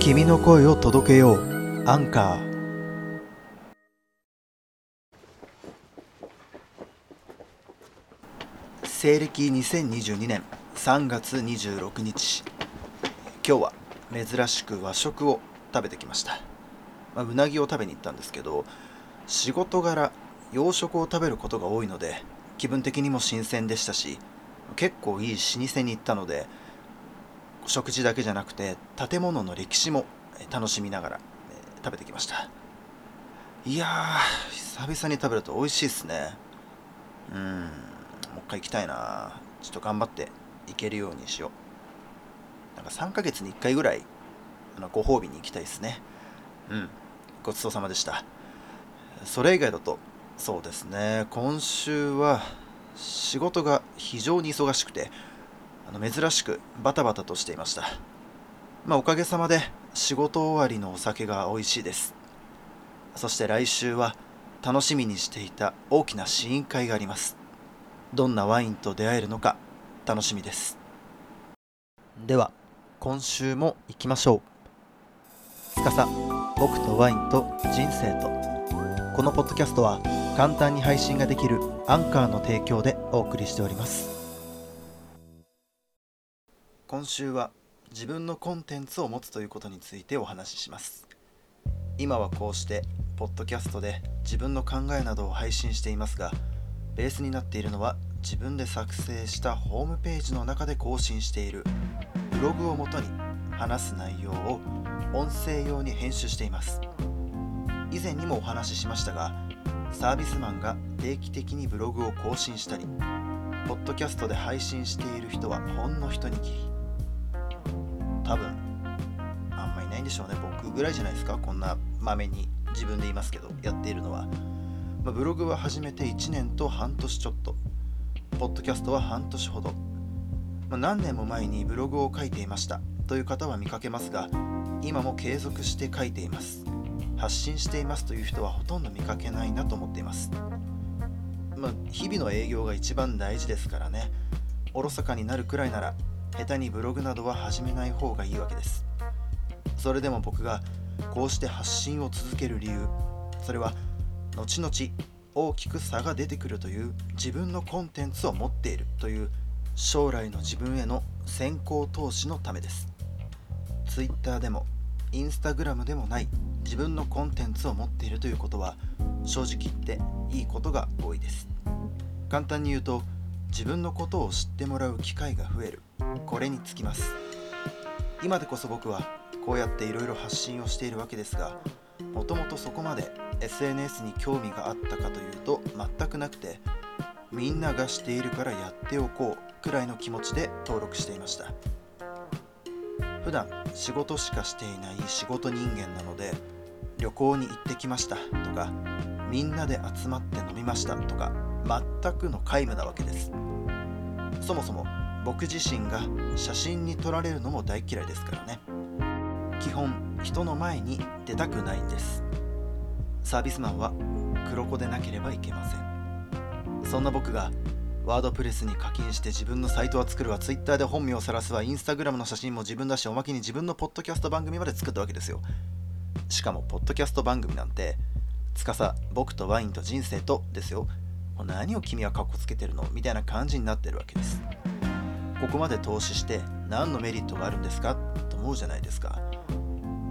君の声を届けよう。アンカー西暦2022年3月26日。今日は珍しく和食を食べてきました、まあ、うなぎを食べに行ったんですけど仕事柄洋食を食べることが多いので気分的にも新鮮でしたし結構いい老舗に行ったので食事だけじゃなくて建物の歴史も楽しみながら食べてきました。いやー久々に食べると美味しいっすね。うんもう一回行きたいな。ちょっと頑張って行けるようにしよう。なんか3ヶ月に1回ぐらいあのご褒美に行きたいですね。うんごちそうさまでした。それ以外だとそうですね。今週は仕事が非常に忙しくてあの珍しくバタバタとしていました。まあおかげさまで仕事終わりのお酒が美味しいです。そして来週は楽しみにしていた大きな試飲会があります。どんなワインと出会えるのか楽しみです。では今週も行きましょう。司僕とワインと人生と。このポッドキャストは簡単に配信ができるアンカーの提供でお送りしております。今週は自分のコンテンツを持つということについてお話しします。今はこうしてポッドキャストで自分の考えなどを配信していますがベースになっているのは自分で作成したホームページの中で更新しているブログをもとに話す内容を音声用に編集しています。以前にもお話ししましたがサービスマンが定期的にブログを更新したりポッドキャストで配信している人はほんの一握り。多分あんまいないんでしょうね。僕ぐらいじゃないですか。こんなまめに自分で言いますけどやっているのは。まあ、ブログは始めて1年と半年ちょっと。ポッドキャストは半年ほど、まあ、何年も前にブログを書いていましたという方は見かけますが今も継続して書いています。発信していますという人はほとんど見かけないなと思っています。まあ、日々の営業が一番大事ですからね。おろそかになるくらいなら下手にブログなどは始めない方がいいわけです。それでも僕がこうして発信を続ける理由それは後々大きく差が出てくるという自分のコンテンツを持っているという将来の自分への先行投資のためです。Twitter でも Instagram でもない自分のコンテンツを持っているということは正直言っていいことが多いです。簡単に言うと自分のことを知ってもらう機会が増える。これにつきます。今でこそ僕はこうやっていろいろ発信をしているわけですがもともとそこまで SNS に興味があったかというと全くなくてみんながしているからやっておこうくらいの気持ちで登録していました。普段仕事しかしていない仕事人間なので旅行に行ってきましたとかみんなで集まって飲みましたとか全くの皆無なわけです。そもそも僕自身が写真に撮られるのも大嫌いですからね。基本人の前に出たくないんです。サービスマンは黒子でなければいけません。そんな僕がワードプレスに課金して自分のサイトは作るわ。Twitter で本名を晒すわ Instagram の写真も自分だしおまけに自分のポッドキャスト番組まで作ったわけですよ。しかもポッドキャスト番組なんて司僕とワインと人生とですよ。もう何を君はカッコつけてるのみたいな感じになってるわけです。ここまで投資して何のメリットがあるんですかと思うじゃないですか。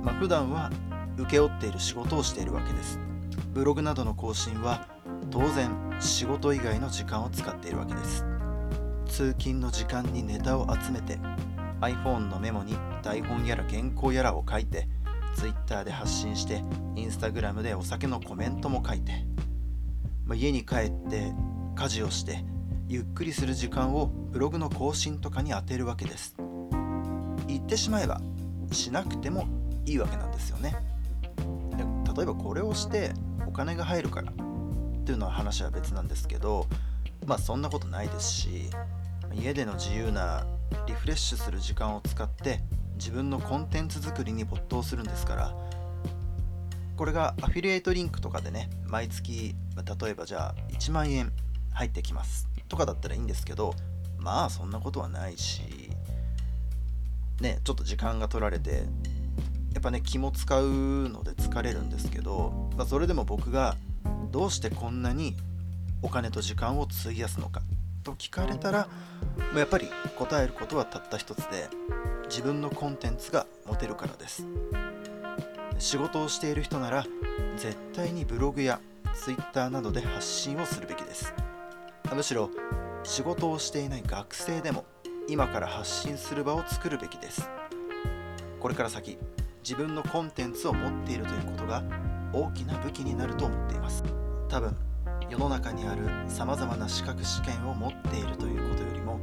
まあ普段は請け負っている仕事をしているわけです。ブログなどの更新は当然仕事以外の時間を使っているわけです。通勤の時間にネタを集めて iPhone のメモに台本やら原稿やらを書いて Twitter で発信して Instagram でお酒のコメントも書いて、まあ、家に帰って家事をしてゆっくりする時間をブログの更新とかに充てるわけです。言ってしまえばしなくてもいいわけなんですよね。例えばこれをしてお金が入るからっていうのは話は別なんですけどまあそんなことないですし家での自由なリフレッシュする時間を使って自分のコンテンツ作りに没頭するんですからこれがアフィリエイトリンクとかでね毎月例えばじゃあ1万円入ってきますとかだったらいいんですけどまあそんなことはないしねちょっと時間が取られてやっぱね気も使うので疲れるんですけど、まあ、それでも僕がどうしてこんなにお金と時間を費やすのかと聞かれたらやっぱり答えることはたった一つで自分のコンテンツが持てるからです。仕事をしている人なら絶対にブログや Twitter などで発信をするべきです。むしろ仕事をしていない学生でも今から発信する場を作るべきです。これから先自分のコンテンツを持っているということが大きな武器になると思っています。多分世の中にあるさまざまな資格試験を持っているということよりも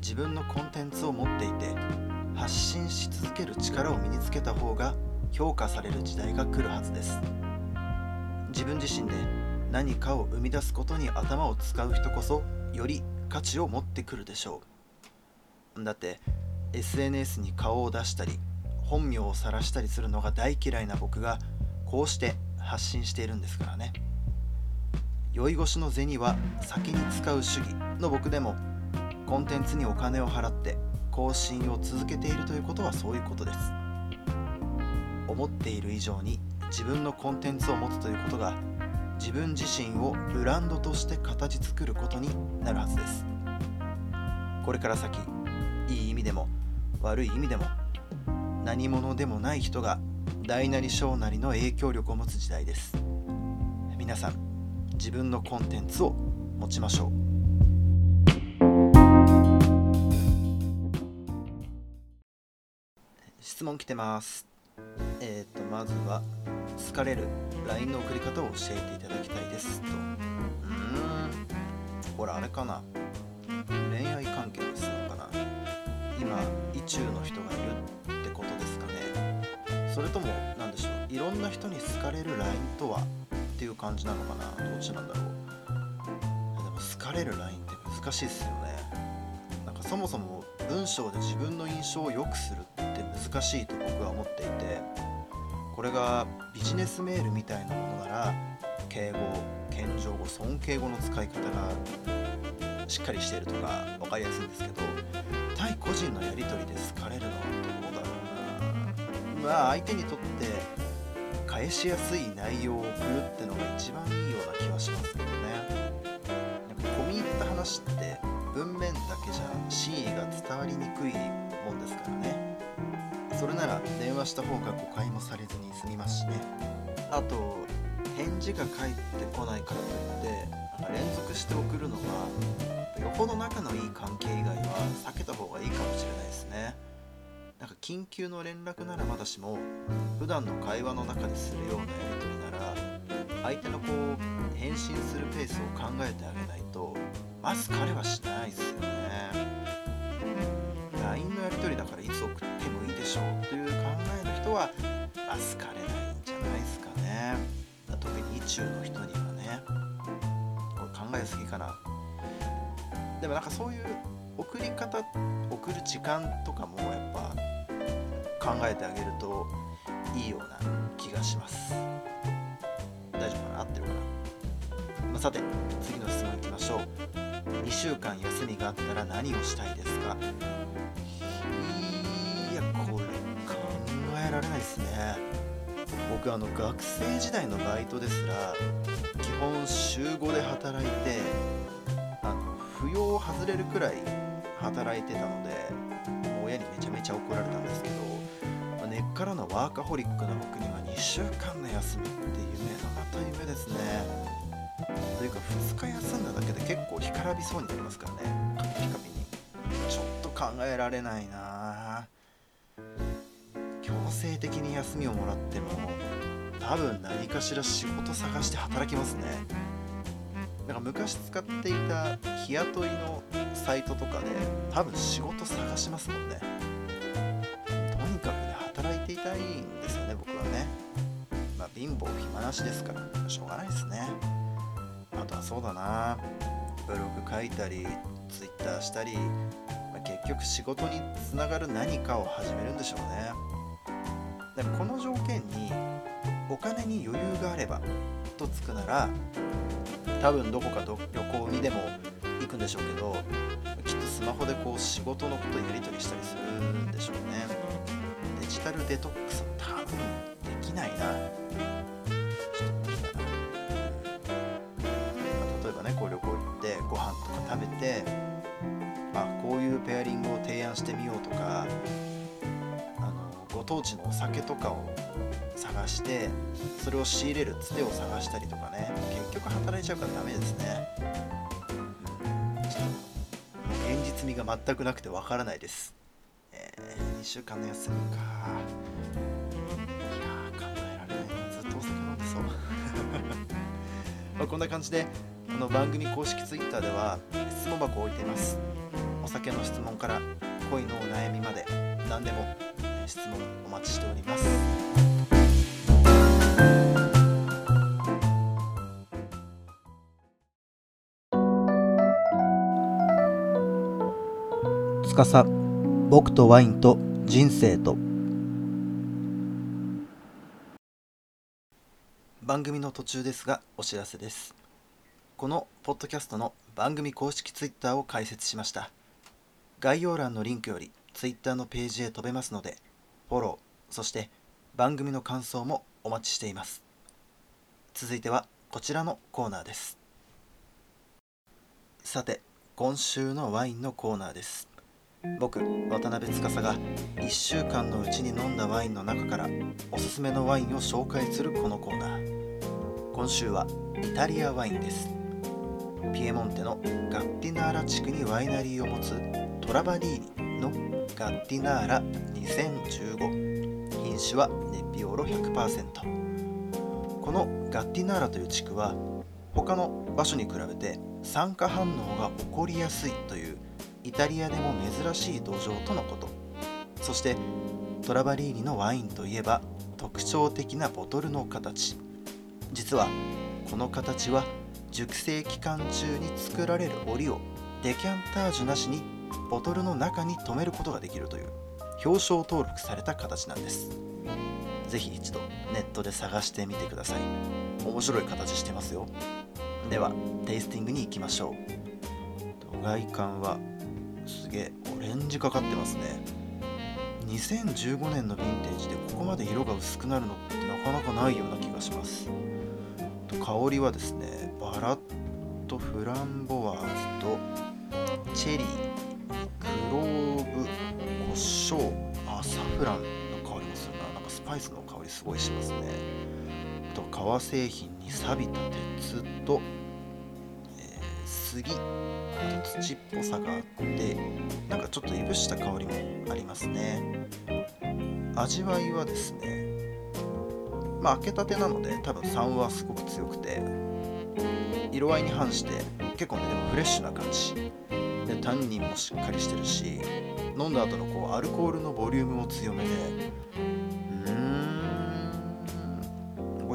自分のコンテンツを持っていて発信し続ける力を身につけた方が評価される時代が来るはずです。自分自身で何かを生み出すことに頭を使う人こそより価値を持ってくるでしょう。だって SNS に顔を出したり本名を晒したりするのが大嫌いな僕がこうして発信しているんですからね。酔い越しの銭は先に使う主義の僕でもコンテンツにお金を払って更新を続けているということはそういうことです。思っている以上に自分のコンテンツを持つということが自分自身をブランドとして形作ることになるはずです。これから先いい意味でも悪い意味でも何者でもない人が大なり小なりの影響力を持つ時代です。皆さん自分のコンテンツを持ちましょう。質問来てます。えっ、ー、とまずは好かれる LINE の送り方を教えていただきたいです。と。うーん。ほらあれかな。恋愛関係ですのかな。今意中の人がいるってことですかね。それとも何でしょう。いろんな人に好かれる LINE とはっていう感じなのかな？どっちなんだろう？でも好かれる LINE って難しいですよね。なんかそもそも文章で自分の印象を良くするって難しいと僕は思っていてこれがビジネスメールみたいなものなら敬語謙譲語尊敬語の使い方がしっかりしてるとか分かりやすいんですけど対個人のやり取りで好かれるのはどうだろうな？まあ相手にとって返しやすい内容を送るってのが一番いいような気はしますけどね。なんか込み入った話って文面だけじゃ真意が伝わりにくいもんですからね。それなら電話した方が誤解もされずに済みますしね。あと返事が返ってこないからといってなんか連続して送るのはよほど仲のいい関係以外は避けた方がいいかもしれないですね。なんか緊急の連絡ならまだしも普段の会話の中でするようなやり取りなら相手のこう返信するペースを考えてあげないとまず彼はしないですよね。LINE のやり取りだからいつ送ってもいいでしょうという考えの人はまあ好かれないんじゃないですかね。特に意中の人にはね。これ考えすぎかな。でもなんかそういう送り方送る時間とかもやっ考えてあげるといいような気がします。大丈夫かな？合ってるかな、まあ、さて次の質問いきましょう。2週間休みがあったら何をしたいですか？いやこれ考えられないですね。僕あの学生時代のバイトですら基本週5で働いてあの扶養を外れるくらい働いてたので親にめちゃめちゃ怒られたんですけど、からのワーカホリックな僕には2週間の休みって夢なかった夢ですね。というか2日休んだだけで結構干からびそうになりますからね。カピカピにちょっと考えられないな。強制的に休みをもらっても多分何かしら仕事探して働きますね。なんか昔使っていた日雇いのサイトとかで多分仕事探しますもんね。たいんですよね僕はね。まあ貧乏暇なしですからしょうがないですね。あとはそうだな。ブログ書いたり Twitter したり、まあ、結局仕事につながる何かを始めるんでしょうね。だからこの条件にお金に余裕があればとつくなら多分どこかど旅行にでも行くんでしょうけどきっとスマホでこう仕事のことやり取りしたりするんでしょうね。タルデトックスも多分できないな、例えばねこう旅行行ってご飯とか食べてあこういうペアリングを提案してみようとかあのご当地のお酒とかを探してそれを仕入れるつてを探したりとかね結局働いちゃうからダメですね、現実味が全くなくてわからないです、2週間の休みか。いやー考えられないな。ずっとお酒飲んでそう。まあこんな感じであの番組公式 Twitter では質問箱を置いています。お酒の質問から恋のお悩みまで何でも質問お待ちしております。司僕とワインと人生と。番組の途中ですがお知らせです。このポッドキャストの番組公式ツイッターを開設しました。概要欄のリンクよりツイッターのページへ飛べますのでフォローそして番組の感想もお待ちしています。続いてはこちらのコーナーです。さて今週のワインのコーナーです。僕渡辺司が1週間のうちに飲んだワインの中からおすすめのワインを紹介するこのコーナー。今週はイタリアワインです。ピエモンテのガッティナーラ地区にワイナリーを持つトラバリーニのガッティナーラ2015品種はネピオロ100%このガッティナーラという地区は他の場所に比べて酸化反応が起こりやすいというイタリアでも珍しい土壌とのこと。そしてトラバリーニのワインといえば特徴的なボトルの形。実はこの形は熟成期間中に作られる折をデキャンタージュなしにボトルの中に留めることができるという表彰登録された形なんです。ぜひ一度ネットで探してみてください。面白い形してますよ。ではテイスティングに行きましょう。外観はすげえ。オレンジかかってますね。2015年のヴィンテージでここまで色が薄くなるのってなかなかないような気がします。香りはですねバラとフランボワーズとチェリークローブ胡椒あサフランの香りもするな。なんかスパイスの香りすごいしますね。あと革製品に錆びた鉄と、杉あと土っぽさがあってなんかちょっといぶした香りもありますね。味わいはですねまあ開けたてなので多分酸はすごく強くて色合いに反して結構ねでもフレッシュな感じ。でタンニンもしっかりしてるし飲んだ後のこうアルコールのボリュームも強めで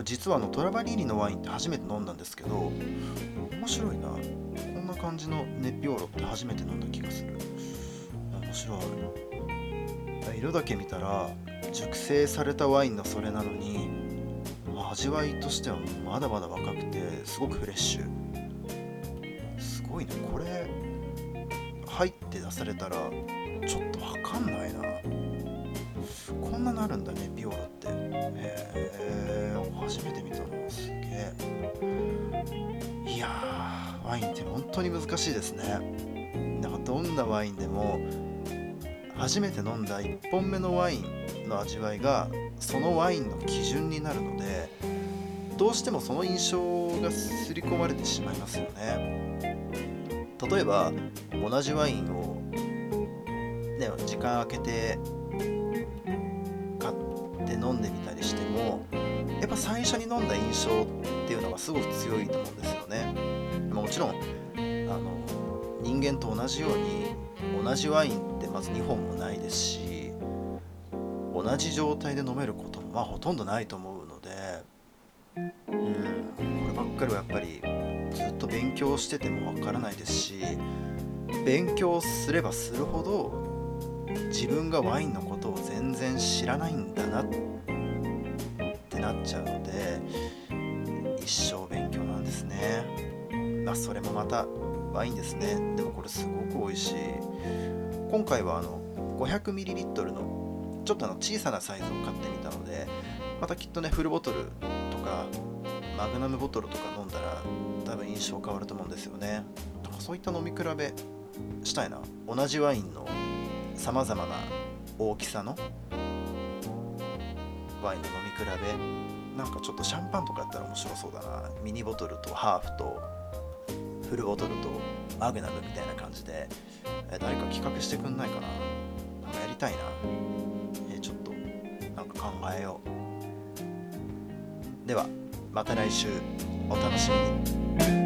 実はあのトラバリーニのワインって初めて飲んだんですけど面白いな。こんな感じのネピオロって初めて飲んだ気がする。面白い。色だけ見たら熟成されたワインのそれなのに味わいとしてはまだまだ若くてすごくフレッシュ。すごいね。これ入って出されたらちょっとわかんないな。こんななるんだねビオロって。初めて見たのすげえ。いやワインって本当に難しいですね。なんかどんなワインでも初めて飲んだ1本目のワインの味わいがそのワインの基準になるのでどうしてもその印象が刷り込まれてしまいますよね。例えば同じワインをね時間空けて買って飲んでみたりしてもぱ最初に飲んだ印象っていうのがすごく強いと思うんですよね。もちろんあの人間と同じように同じワインってまず2本もないですし同じ状態で飲めることもまあほとんどないと思うのでうんこればっかりはやっぱりずっと勉強しててもわからないですし勉強すればするほど自分がワインのことを全然知らないんだなってなっちゃうので一生勉強なんですね。あそれもまたワインですね。でもこれすごく美味しい。今回はあの 500ml のちょっとあの小さなサイズを買ってみたのでまたきっとねフルボトルとかマグナムボトルとか飲んだら多分印象変わると思うんですよね。だかそういった飲み比べしたいな。同じワインのさまざまな大きさのワインの飲み比べなんかちょっとシャンパンとかやったら面白そうだな。ミニボトルとハーフとフルボトルとマグナムみたいな感じで、誰か企画してくんないかな。なんかやりたいな、えちょっとなんか考えよう。ではまた来週。お楽しみに。